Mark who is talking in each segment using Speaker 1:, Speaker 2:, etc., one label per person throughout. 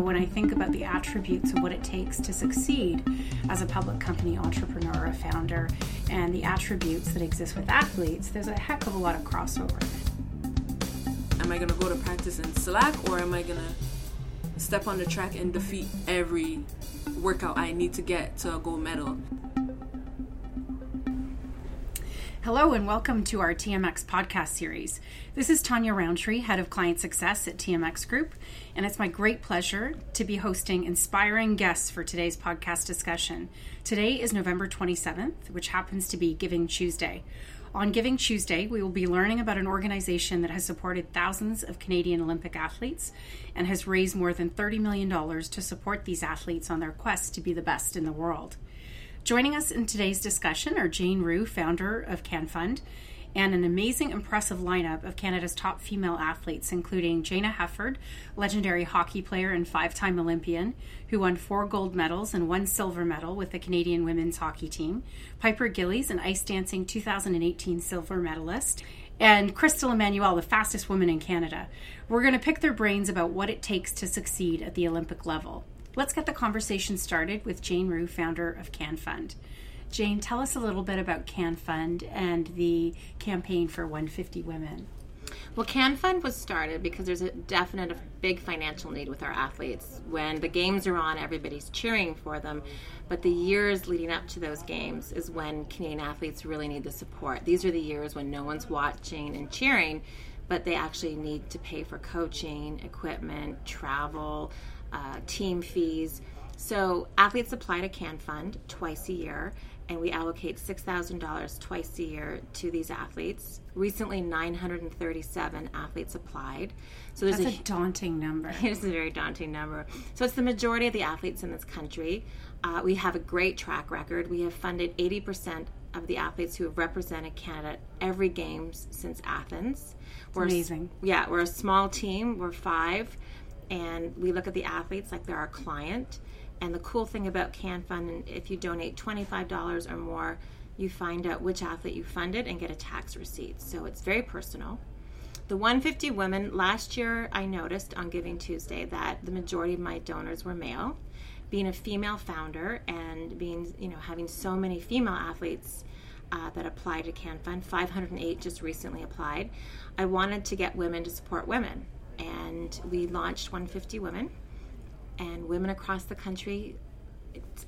Speaker 1: when I think about the attributes of what it takes to succeed as a public company entrepreneur, or a founder, and the attributes that exist with athletes, there's a heck of a lot of crossover.
Speaker 2: Am I going to go to practice and slack, or am I going to step on the track and defeat every workout I need to get to a gold medal?
Speaker 1: Hello, and welcome to our TMX podcast series. This is Tanya Roundtree, head of client success at TMX Group, and it's my great pleasure to be hosting inspiring guests for today's podcast discussion. Today is November 27th, which happens to be Giving Tuesday. On Giving Tuesday, we will be learning about an organization that has supported thousands of Canadian Olympic athletes and has raised more than $30 million to support these athletes on their quest to be the best in the world. Joining us in today's discussion are Jane Roos, founder of CanFund, and an amazing, impressive lineup of Canada's top female athletes, including Jayna Hefford, legendary hockey player and five time Olympian, who won four gold medals and one silver medal with the Canadian women's hockey team, Piper Gilles, an ice dancing 2018 silver medalist, and Crystal Emmanuel, the fastest woman in Canada. We're going to pick their brains about what it takes to succeed at the Olympic level. Let's get the conversation started with Jane Roos, founder of CanFund. Jane, tell us a little bit about CanFund and the campaign for 150 Women.
Speaker 3: Well, CanFund was started because there's a definite big financial need with our athletes. When the games are on, everybody's cheering for them. But the years leading up to those games is when Canadian athletes really need the support. These are the years when no one's watching and cheering, but they actually need to pay for coaching, equipment, travel, uh, team fees. So athletes apply to CAN Fund twice a year, and we allocate $6,000 twice a year to these athletes. Recently, 937 athletes applied.
Speaker 1: So there's That's a, a daunting number.
Speaker 3: It's a very daunting number. So it's the majority of the athletes in this country. Uh, we have a great track record. We have funded 80% of the athletes who have represented Canada every games since Athens.
Speaker 1: We're amazing.
Speaker 3: A, yeah, we're a small team. We're five and we look at the athletes like they're our client. And the cool thing about CanFund, if you donate $25 or more, you find out which athlete you funded and get a tax receipt. So it's very personal. The 150 women, last year I noticed on Giving Tuesday that the majority of my donors were male. Being a female founder and being, you know, having so many female athletes uh, that applied to CanFund, 508 just recently applied, I wanted to get women to support women and we launched 150 Women, and women across the country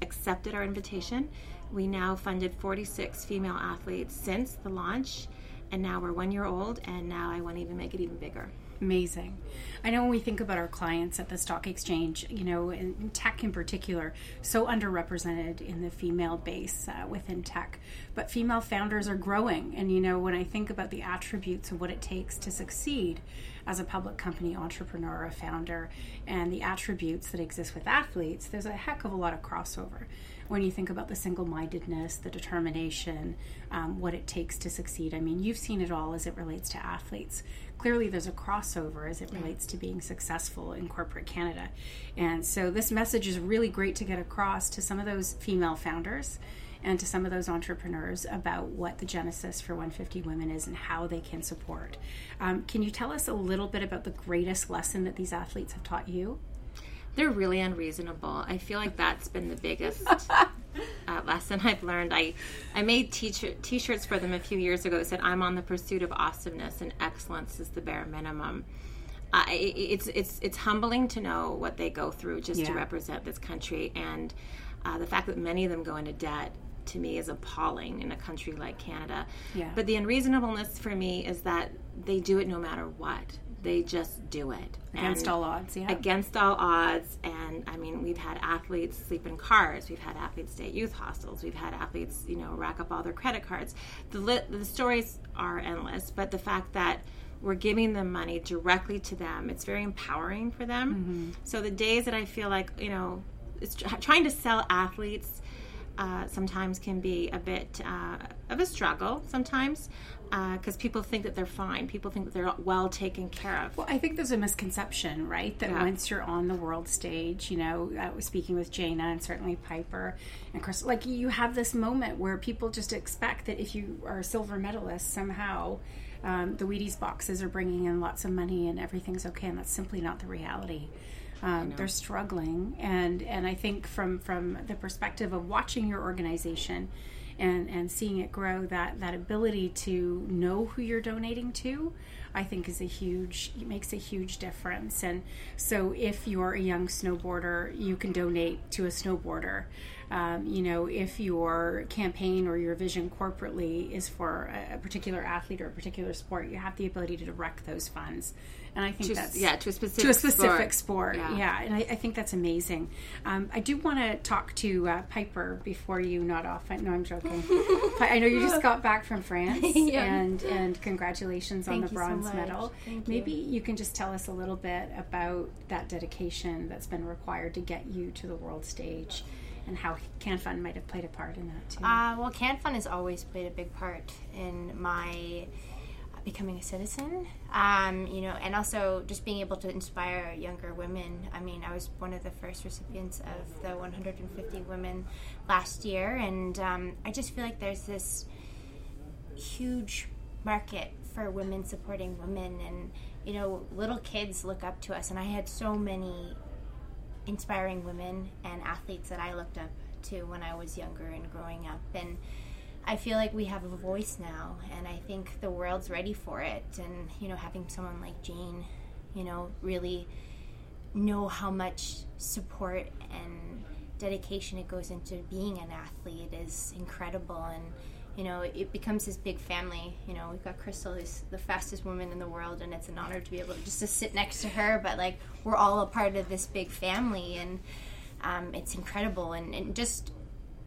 Speaker 3: accepted our invitation. We now funded 46 female athletes since the launch, and now we're one year old, and now I want to even make it even bigger.
Speaker 1: Amazing. I know when we think about our clients at the stock exchange, you know, in tech in particular, so underrepresented in the female base uh, within tech. But female founders are growing. And, you know, when I think about the attributes of what it takes to succeed as a public company entrepreneur, a founder, and the attributes that exist with athletes, there's a heck of a lot of crossover when you think about the single mindedness, the determination, um, what it takes to succeed. I mean, you've seen it all as it relates to athletes clearly there's a crossover as it relates to being successful in corporate Canada. And so this message is really great to get across to some of those female founders and to some of those entrepreneurs about what the genesis for 150 Women is and how they can support. Um, can you tell us a little bit about the greatest lesson that these athletes have taught you?
Speaker 3: They're really unreasonable. I feel like that's been the biggest uh, lesson I've learned. I I made t-shirt, t-shirts for them a few years ago. It said, "I'm on the pursuit of awesomeness, and excellence is the bare minimum." Uh, it's it's it's humbling to know what they go through just yeah. to represent this country, and uh, the fact that many of them go into debt to me is appalling in a country like Canada.
Speaker 1: Yeah.
Speaker 3: But the unreasonableness for me is that they do it no matter what they just do it.
Speaker 1: Against and all odds yeah.
Speaker 3: against all odds. And i mean we've had athletes sleep in cars. We've had athletes stay at youth hostels. We've had athletes you know rack up all their credit cards. The li- the stories are endless but the fact that we're giving them money directly to them it's very empowering for them. Mm-hmm. so the days that i feel like you know it's trying to sell athletes uh, sometimes can be a bit uh, of a struggle sometimes because uh, people think that they're fine. People think that they're well taken care of.
Speaker 1: Well, I think there's a misconception, right? That yeah. once you're on the world stage, you know, I was speaking with Jayna and certainly Piper and Chris, like you have this moment where people just expect that if you are a silver medalist somehow, um, the Wheaties boxes are bringing in lots of money and everything's okay, and that's simply not the reality. Um, they're struggling, and and I think from from the perspective of watching your organization and and seeing it grow, that that ability to know who you're donating to, I think is a huge it makes a huge difference. And so if you're a young snowboarder, you can donate to a snowboarder. Um, you know, if your campaign or your vision corporately is for a, a, particular athlete or a particular sport, you have the ability to direct those funds. And I think
Speaker 3: to,
Speaker 1: that's
Speaker 3: yeah to a specific
Speaker 1: to a specific
Speaker 3: sport.
Speaker 1: sport. Yeah. yeah. and I, I, think that's amazing. Um, I do want to talk to uh, Piper before you nod off. I, no, I'm joking. I know you just got back from France, yeah. and and congratulations
Speaker 4: Thank
Speaker 1: on the bronze
Speaker 4: so
Speaker 1: medal.
Speaker 4: Thank
Speaker 1: Maybe
Speaker 4: you.
Speaker 1: you can just tell us a little bit about that dedication that's been required to get you to the world stage and how CanFund might have played a part in that too.
Speaker 4: Uh, well, CanFund has always played a big part in my becoming a citizen, um, you know, and also just being able to inspire younger women. I mean, I was one of the first recipients of the 150 women last year, and um, I just feel like there's this huge market for women supporting women, and you know, little kids look up to us, and I had so many inspiring women and athletes that I looked up to when I was younger and growing up, and I feel like we have a voice now, and I think the world's ready for it. And you know, having someone like Jane, you know, really know how much support and dedication it goes into being an athlete is incredible. And you know, it becomes this big family. You know, we've got Crystal, who's the fastest woman in the world, and it's an honor to be able to just to sit next to her. But like, we're all a part of this big family, and um, it's incredible. And, and just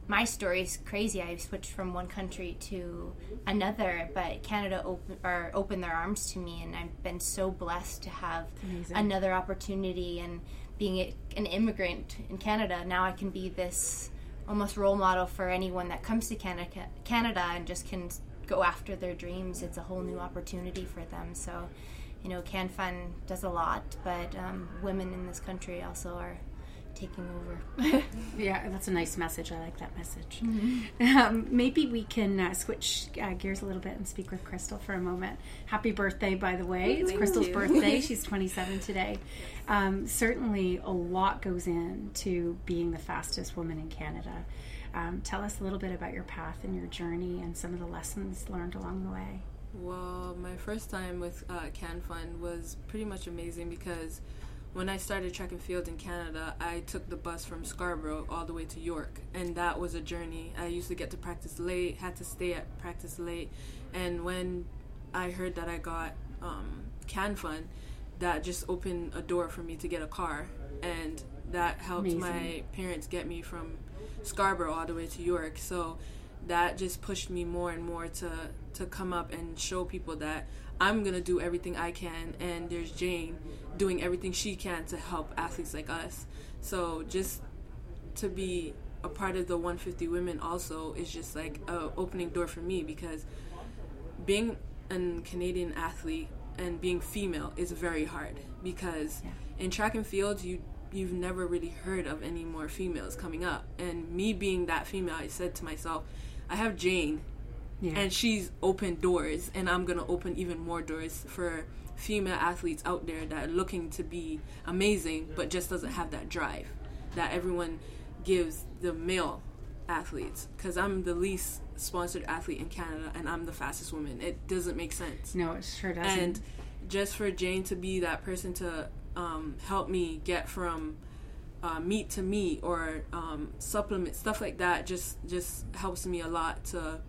Speaker 4: my story is crazy. I switched from one country to another, but Canada open, or opened their arms to me, and I've been so blessed to have
Speaker 1: Amazing.
Speaker 4: another opportunity. And being a, an immigrant in Canada, now I can be this almost role model for anyone that comes to Canada, Canada and just can go after their dreams. It's a whole new opportunity for them. So, you know, CanFund does a lot, but um, women in this country also are taking over.
Speaker 1: yeah, that's a nice message. I like that message.
Speaker 4: Mm-hmm.
Speaker 1: Um, maybe we can uh, switch uh, gears a little bit and speak with Crystal for a moment. Happy birthday, by the way. It's
Speaker 2: Thank
Speaker 1: Crystal's
Speaker 2: you.
Speaker 1: birthday. She's 27 today. Um, certainly, a lot goes into being the fastest woman in Canada. Um, tell us a little bit about your path and your journey and some of the lessons learned along the way.
Speaker 2: Well, my first time with uh, CanFund was pretty much amazing because when I started track and field in Canada, I took the bus from Scarborough all the way to York, and that was a journey. I used to get to practice late, had to stay at practice late, and when I heard that I got um, CanFund, that just opened a door for me to get a car, and that helped
Speaker 1: Amazing.
Speaker 2: my parents get me from Scarborough all the way to York. So that just pushed me more and more to to come up and show people that I'm gonna do everything I can, and there's Jane doing everything she can to help athletes like us. So just to be a part of the 150 women also is just like a opening door for me because being a Canadian athlete and being female is very hard because in track and field you you've never really heard of any more females coming up and me being that female I said to myself I have Jane
Speaker 1: Yeah.
Speaker 2: and she's opened doors and i'm gonna open even more doors for female athletes out there that are looking to be amazing but just doesn't have that drive that everyone gives the male athletes because i'm the least sponsored athlete in canada and i'm the fastest woman it doesn't make sense
Speaker 1: no, it sure doesn't.
Speaker 2: and just for Jane to be that person to um, help me get from uh, meet to meet or um, supplement stuff like that just just helps me a lot to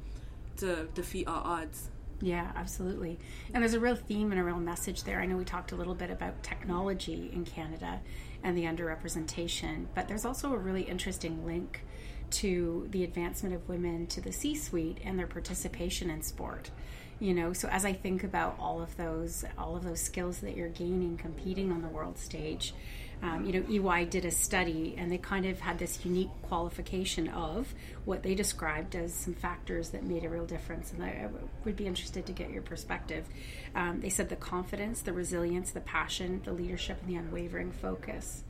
Speaker 2: to defeat all odds.
Speaker 1: Yeah, absolutely. And there's a real theme and a real message there. I know we talked a little bit about technology in Canada and the underrepresentation, but there's also a really interesting link to the advancement of women to the C suite and their participation in sport. You know, so as I think about all of those, all of those skills that you're gaining competing on the world stage, um, you know, EY did a study and they kind of had this unique qualification of what they described as some factors that made a real difference. And I, I would be interested to get your perspective. Um, they said the confidence, the resilience, the passion, the leadership, and the unwavering focus.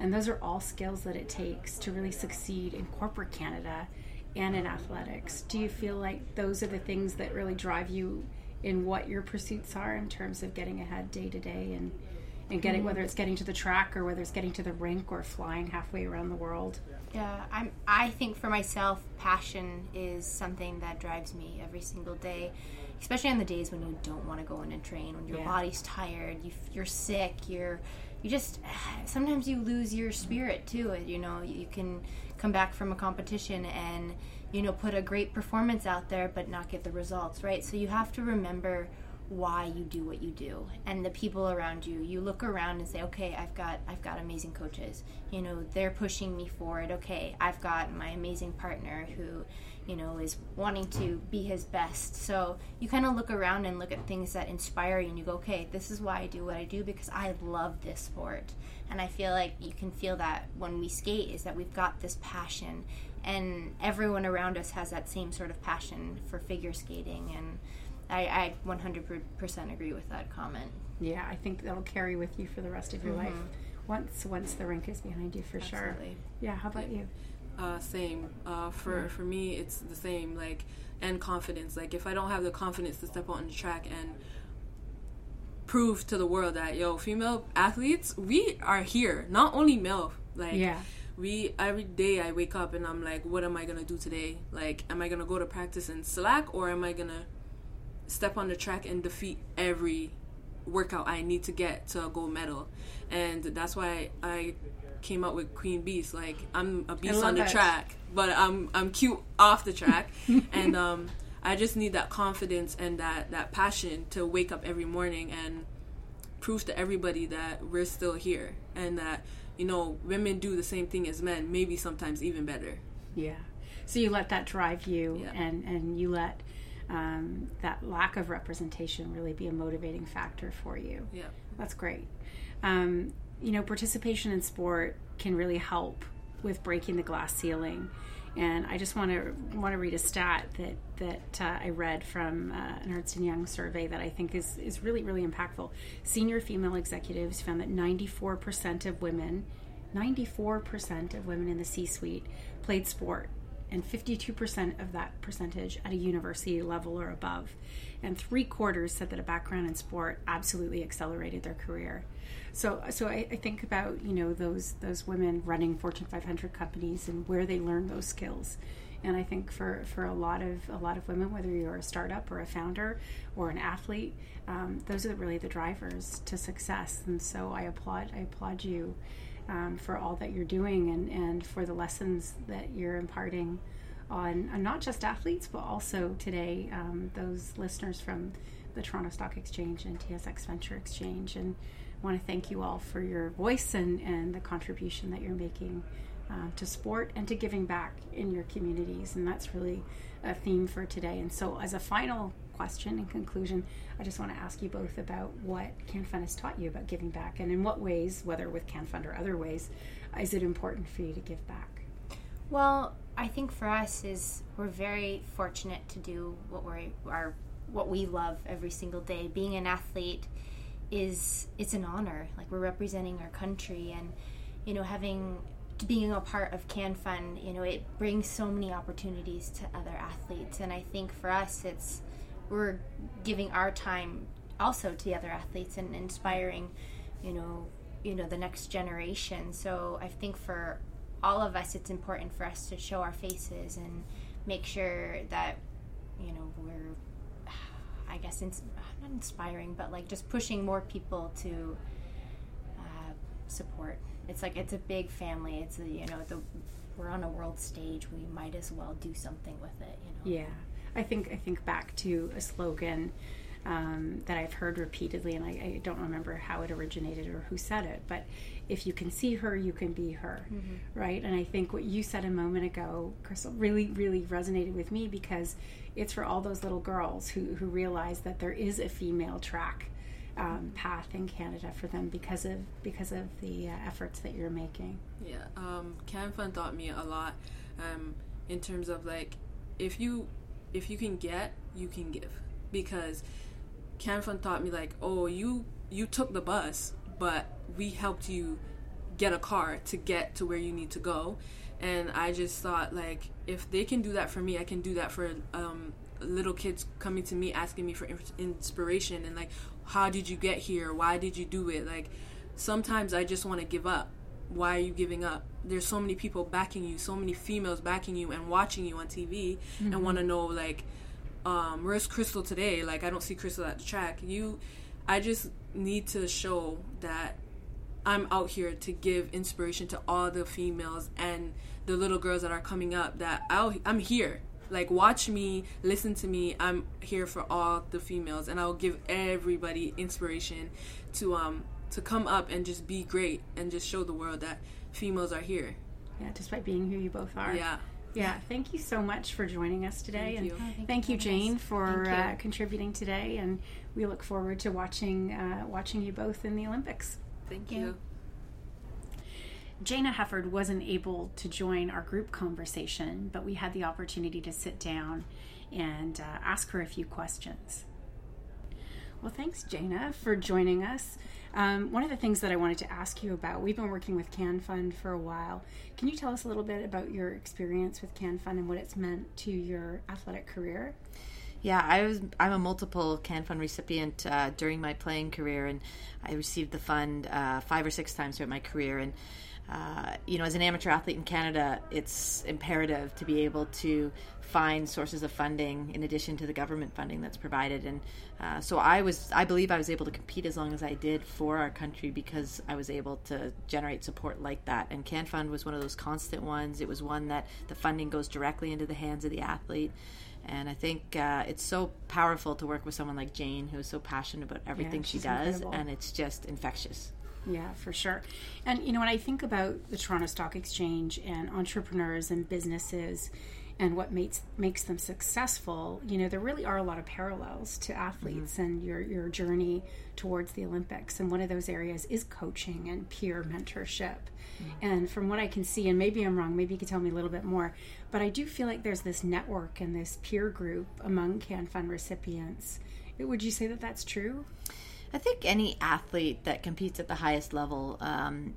Speaker 1: And those are all skills that it takes to really succeed in corporate Canada and in athletics. Do you feel like those are the things that really drive you in what your pursuits are in terms of getting ahead day to day and and getting mm-hmm. whether it's getting to the track or whether it's getting to the rink or flying halfway around the world.
Speaker 4: Yeah, I'm. I think for myself, passion is something that drives me every single day, especially on the days when you don't want to go in and train, when your
Speaker 1: Yeah.
Speaker 4: body's tired, you, you're sick, you're, you just. Sometimes you lose your spirit too. Uh, you know, you can come back from a competition and you know put a great performance out there, but not get the results right. So you have to remember why you do what you do. And the people around you you look around and say okay i've got i've got amazing coaches. You know they're pushing me forward. Okay i've got my amazing partner who you know is wanting to be his best. So you kind of look around and look at things that inspire you and you go okay this is why i do what i do because i love this sport. And i feel like you can feel that when we skate is that we've got this passion. And everyone around us has that same sort of passion for figure skating and I, I 100% agree with that comment.
Speaker 1: Yeah, I think that'll carry with you for the rest of your life once once the rink is behind you for sure.
Speaker 4: Absolutely.
Speaker 1: Yeah, how about you?
Speaker 2: Uh, same. Uh, for for me, it's the same. Like and confidence. Like if I don't have the confidence to step out on the track and prove to the world that yo, female athletes, we are here. Not only male. Like
Speaker 1: Yeah.
Speaker 2: we every day I wake up and I'm like, what am I gonna do today? Like, am I gonna go to practice and slack or am I gonna step on the track and defeat every workout I need to get to a gold medal? And that's why I came up with Queen Beast. Like I'm a beast on the
Speaker 1: it.
Speaker 2: track, but I'm I'm cute off the track, and um, I just need that confidence and that that passion to wake up every morning and prove to everybody that we're still here and that you know women do the same thing as men, maybe sometimes even better.
Speaker 1: Yeah. So you let that drive you,
Speaker 2: Yeah.
Speaker 1: and and you let um, that lack of representation really be a motivating factor for you.
Speaker 2: Yeah.
Speaker 1: That's great. Um, you know, participation in sport can really help with breaking the glass ceiling. And I just want to want to read a stat that that uh, I read from uh, an Ernst and Young survey that I think is is really really impactful. Senior female executives found that 94% of women, 94% of women in the C-suite played sport and 52% of that percentage at a university level or above. And three quarters said that a background in sport absolutely accelerated their career. So, so I, I think about you know those those women running Fortune 500 companies and where they learn those skills. And I think for, for a lot of a lot of women, whether you're a startup or a founder or an athlete, um, those are really the drivers to success. And so I applaud I applaud you um, for all that you're doing and, and for the lessons that you're imparting on, on not just athletes, but also today um, those listeners from the Toronto Stock Exchange and TSX Venture Exchange. And I want to thank you all for your voice and, and the contribution that you're making uh, to sport and to giving back in your communities. And that's really a theme for today. And so, as a final question in conclusion, I just want to ask you both about what CanFund has taught you about giving back and in what ways, whether with CanFund or other ways, is it important for you to give back?
Speaker 4: Well, I think for us is we're very fortunate to do what we are what we love every single day. Being an athlete is it's an honor. Like we're representing our country and you know having being a part of CanFund, you know, it brings so many opportunities to other athletes and I think for us it's we're giving our time also to the other athletes and inspiring, you know, you know the next generation. So I think for all of us, it's important for us to show our faces and make sure that you know we're, I guess, ins- not inspiring, but like just pushing more people to uh, support. It's like it's a big family. It's a, you know the we're on a world stage. We might as well do something with it. You know.
Speaker 1: Yeah, I think I think back to a slogan um, that I've heard repeatedly, and I, I don't remember how it originated or who said it, but if you can see her, you can be her, right? And I think what you said a moment ago, Crystal, really, really resonated with me because it's for all those little girls who who realize that there is a female track. Um, path in Canada for them because of because of the uh, efforts that you're making.
Speaker 2: Yeah, um, CanFund taught me a lot um, in terms of like if you if you can get, you can give. Because CanFund taught me like oh you you took the bus, but we helped you get a car to get to where you need to go, and I just thought like if they can do that for me, I can do that for um, little kids coming to me asking me for inspiration and like how did you get here? Why did you do it? Like sometimes i just want to give up why are you giving up? There's so many people backing you so many females backing you and watching you on tv mm-hmm. and want to know like um, where's crystal today? Like i don't see crystal at the track. You i just need to show that i'm out here to give inspiration to all the females and the little girls that are coming up that I'll, i'm here. Like watch me listen to me. I'm here for all the females and i'll give everybody inspiration to um to come up and just be great and just show the world that females are here.
Speaker 1: Yeah despite being who you both are.
Speaker 2: Yeah.
Speaker 1: Yeah thank you so much for joining us today.
Speaker 2: Thank
Speaker 1: and
Speaker 2: you.
Speaker 1: Oh, thank, thank, you jane us. for
Speaker 2: uh,
Speaker 1: contributing today. And we look forward to watching uh, watching you both in the olympics.
Speaker 2: Thank you.
Speaker 1: Jayna Hefford wasn't able to join our group conversation, but we had the opportunity to sit down and uh, ask her a few questions. Well, thanks, Jayna, for joining us. Um, one of the things that I wanted to ask you about, we've been working with Can Fund for a while. Can you tell us a little bit about your experience with Can Fund and what it's meant to your athletic career?
Speaker 5: Yeah, I was. I'm a multiple Can Fund recipient uh, during my playing career, and I received the fund uh, five or six times throughout my career. And uh, you know, as an amateur athlete in Canada, it's imperative to be able to find sources of funding in addition to the government funding that's provided. And uh, so I was, I believe I was able to compete as long as I did for our country because I was able to generate support like that. And Can Fund was one of those constant ones. It was one that the funding goes directly into the hands of the athlete. And I think uh, it's so powerful to work with someone like Jane, who is so passionate about everything
Speaker 1: yeah,
Speaker 5: she does,
Speaker 1: incredible.
Speaker 5: and it's just infectious.
Speaker 1: Yeah, for sure. And you know, when I think about the Toronto Stock Exchange and entrepreneurs and businesses and what makes makes them successful, you know, there really are a lot of parallels to athletes mm-hmm. and your your journey towards the Olympics. And one of those areas is coaching and peer mentorship. Mm-hmm. And from what I can see, and maybe I'm wrong, maybe you could tell me a little bit more, but I do feel like there's this network and this peer group among Can Fund recipients. Would you say that that's true?
Speaker 5: I think any athlete that competes at the highest level um,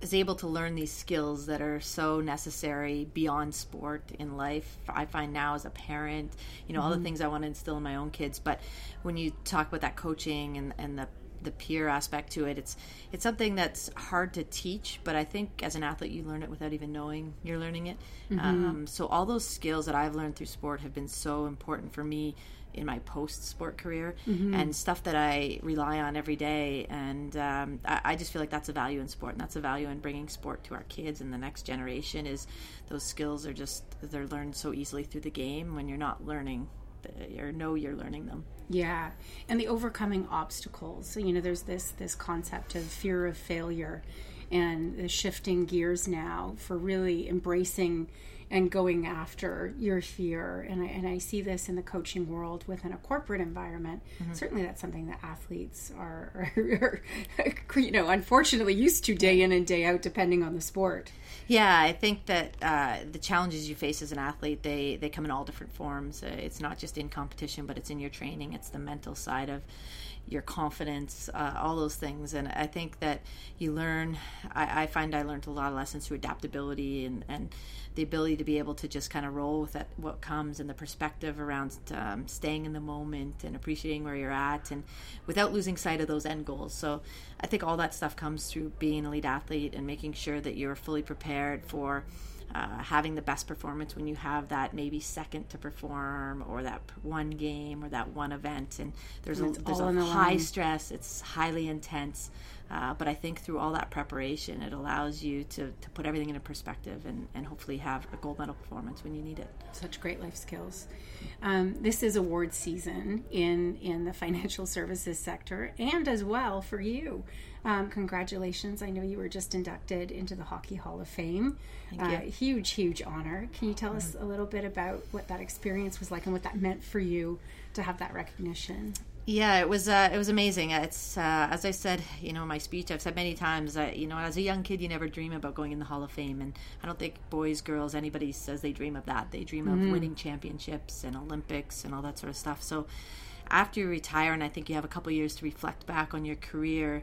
Speaker 5: is able to learn these skills that are so necessary beyond sport in life. I find now as a parent, you know, mm-hmm. all the mm-hmm. things I want to instill in my own kids. But when you talk about that coaching and, and the the peer aspect to it, it's it's something that's hard to teach. But I think as an athlete, you learn it without even knowing you're learning it. Mm-hmm. Um, so all those skills that I've learned through sport have been so important for me in my post sport career mm-hmm. and stuff that I rely on every day. And um, I, I, just feel like that's a value in sport, and that's a value in bringing sport to our kids and the next generation. Is those skills are just they're learned so easily through the game when you're not learning or know you're learning them.
Speaker 1: Yeah, and the overcoming obstacles. So, you know, there's this this concept of fear of failure, and the shifting gears now for really embracing and going after your fear. And I, and I see this in the coaching world within a corporate environment. Mm-hmm. Certainly, that's something that athletes are, are, you know, unfortunately used to day in and day out, depending on the sport.
Speaker 5: Yeah, I think that uh, the challenges you face as an athlete they they come in all different forms. Uh, it's not just in competition, but it's in your training. It's the mental side of your confidence, uh, all those things. And I think that you learn, I, I, find I learned a lot of lessons through adaptability and, and the ability to be able to just kind of roll with it, what comes and the perspective around um, staying in the moment and appreciating where you're at and without losing sight of those end goals. So I think all that stuff comes through being an elite athlete and making sure that you're fully prepared for uh, having the best performance when you have that maybe second to perform or that one game or that one event and there's and a, there's a high line. stress it's highly intense uh, but I think through all that preparation it allows you to, to put everything into perspective and, and hopefully have a gold medal performance when you need it
Speaker 1: such great life skills um, this is award season in in the financial services sector and as well for you um, congratulations. I know you were just inducted into the Hockey Hall of Fame. Uh, huge, huge honor. Can you tell mm-hmm. us a little bit about what that experience was like and what that meant for you to have that recognition?
Speaker 5: Yeah, it was uh, it was amazing. It's uh, as I said, you know, in my speech, I've said many times that you know, as a young kid, you never dream about going in the Hall of Fame, and I don't think boys, girls, anybody says they dream of that. They dream of winning championships and Olympics and all that sort of stuff. So, after you retire, and I think you have a couple years to reflect back on your career,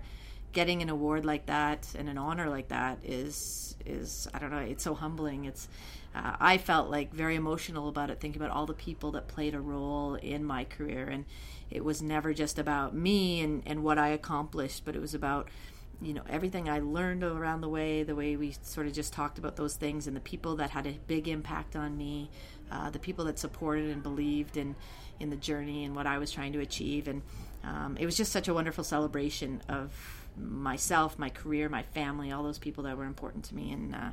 Speaker 5: getting an award like that and an honor like that is is I don't know. It's so humbling. It's uh, I felt like very emotional about it, thinking about all the people that played a role in my career, and it was never just about me and and what I accomplished, but it was about you know everything I learned around the way, the way we sort of just talked about those things, and the people that had a big impact on me, uh, the people that supported and believed in in the journey and what I was trying to achieve, and um, it was just such a wonderful celebration of myself, my career, my family, all those people that were important to me, and uh,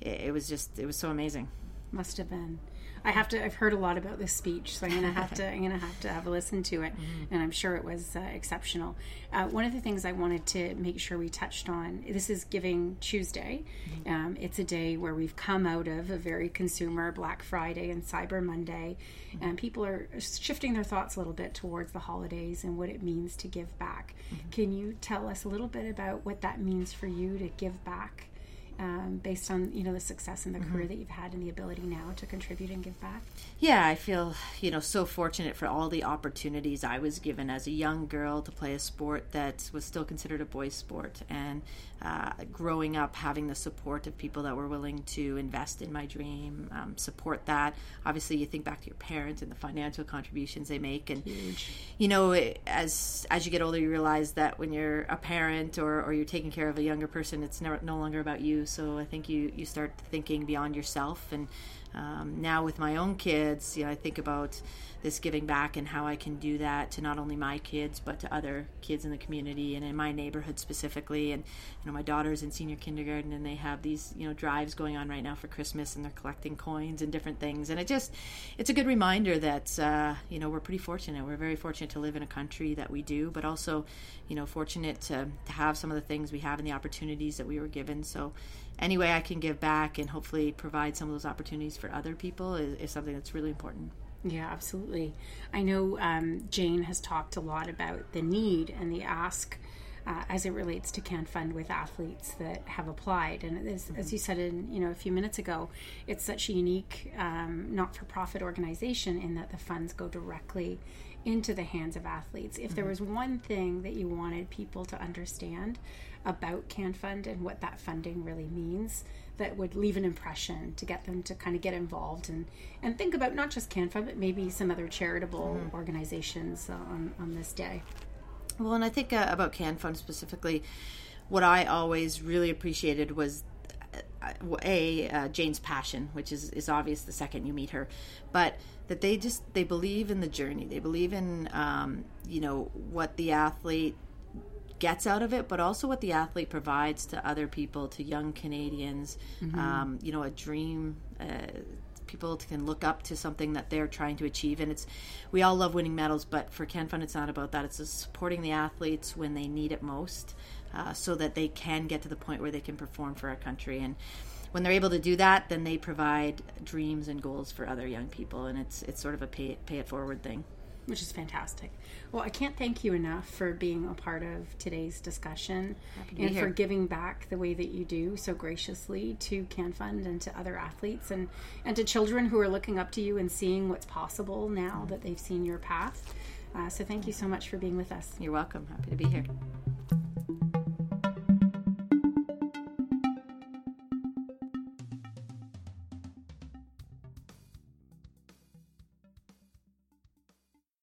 Speaker 5: it, it was just it was so amazing.
Speaker 1: Must have been. I have to. I've heard a lot about this speech, so I'm gonna have to. I'm gonna have to have a listen to it, mm-hmm. and I'm sure it was uh, exceptional. Uh, one of the things I wanted to make sure we touched on. This is Giving Tuesday. Mm-hmm. Um, it's a day where we've come out of a very consumer Black Friday and Cyber Monday, mm-hmm. and people are shifting their thoughts a little bit towards the holidays and what it means to give back. Mm-hmm. Can you tell us a little bit about what that means for you to give back? Um, based on you know the success and the mm-hmm. career that you've had and the ability now to contribute and give back?
Speaker 5: Yeah, I feel you know so fortunate for all the opportunities I was given as a young girl to play a sport that was still considered a boys' sport, and uh, growing up having the support of people that were willing to invest in my dream, um, support that. Obviously, you think back to your parents and the financial contributions they make, and
Speaker 1: Huge.
Speaker 5: you know, as as you get older, you realize that when you're a parent or, or you're taking care of a younger person, it's never, no longer about you. So I think you you start thinking beyond yourself and um, now with my own kids, you know, I think about this giving back and how I can do that to not only my kids but to other kids in the community and in my neighborhood specifically. And you know, my daughter's in senior kindergarten and they have these you know drives going on right now for Christmas and they're collecting coins and different things. And it just it's a good reminder that uh, you know we're pretty fortunate. We're very fortunate to live in a country that we do, but also you know fortunate to, to have some of the things we have and the opportunities that we were given. So any way I can give back and hopefully provide some of those opportunities for other people is, is something that's really important.
Speaker 1: Yeah, absolutely. I know um, Jane has talked a lot about the need and the ask uh, as it relates to Can Fund with athletes that have applied. And mm-hmm. as you said in you know a few minutes ago, it's such a unique um, not-for-profit organization in that the funds go directly into the hands of athletes. If mm-hmm. there was one thing that you wanted people to understand about Can Fund and what that funding really means that would leave an impression to get them to kind of get involved and, and think about not just Can Fund, but maybe some other charitable mm-hmm. organizations on, on this day.
Speaker 5: Well, and I think uh, about Can Fund specifically, what I always really appreciated was a uh, Jane's passion, which is is obvious the second you meet her, but that they just they believe in the journey. They believe in um, you know what the athlete gets out of it, but also what the athlete provides to other people, to young Canadians. Mm-hmm. Um, you know, a dream. Uh, people can look up to something that they're trying to achieve, and it's we all love winning medals, but for Can Fund, it's not about that. It's supporting the athletes when they need it most, uh, so that they can get to the point where they can perform for our country. And when they're able to do that, then they provide dreams and goals for other young people, and it's it's sort of a pay pay it forward thing
Speaker 1: which is fantastic. Well, I can't thank you enough for being a part of today's discussion and for giving back the way that you do so graciously to CanFund and to other athletes and, and to children who are looking up to you and seeing what's possible now that they've seen your path. Uh, so thank you so much for being with us.
Speaker 5: You're welcome. Happy to be here.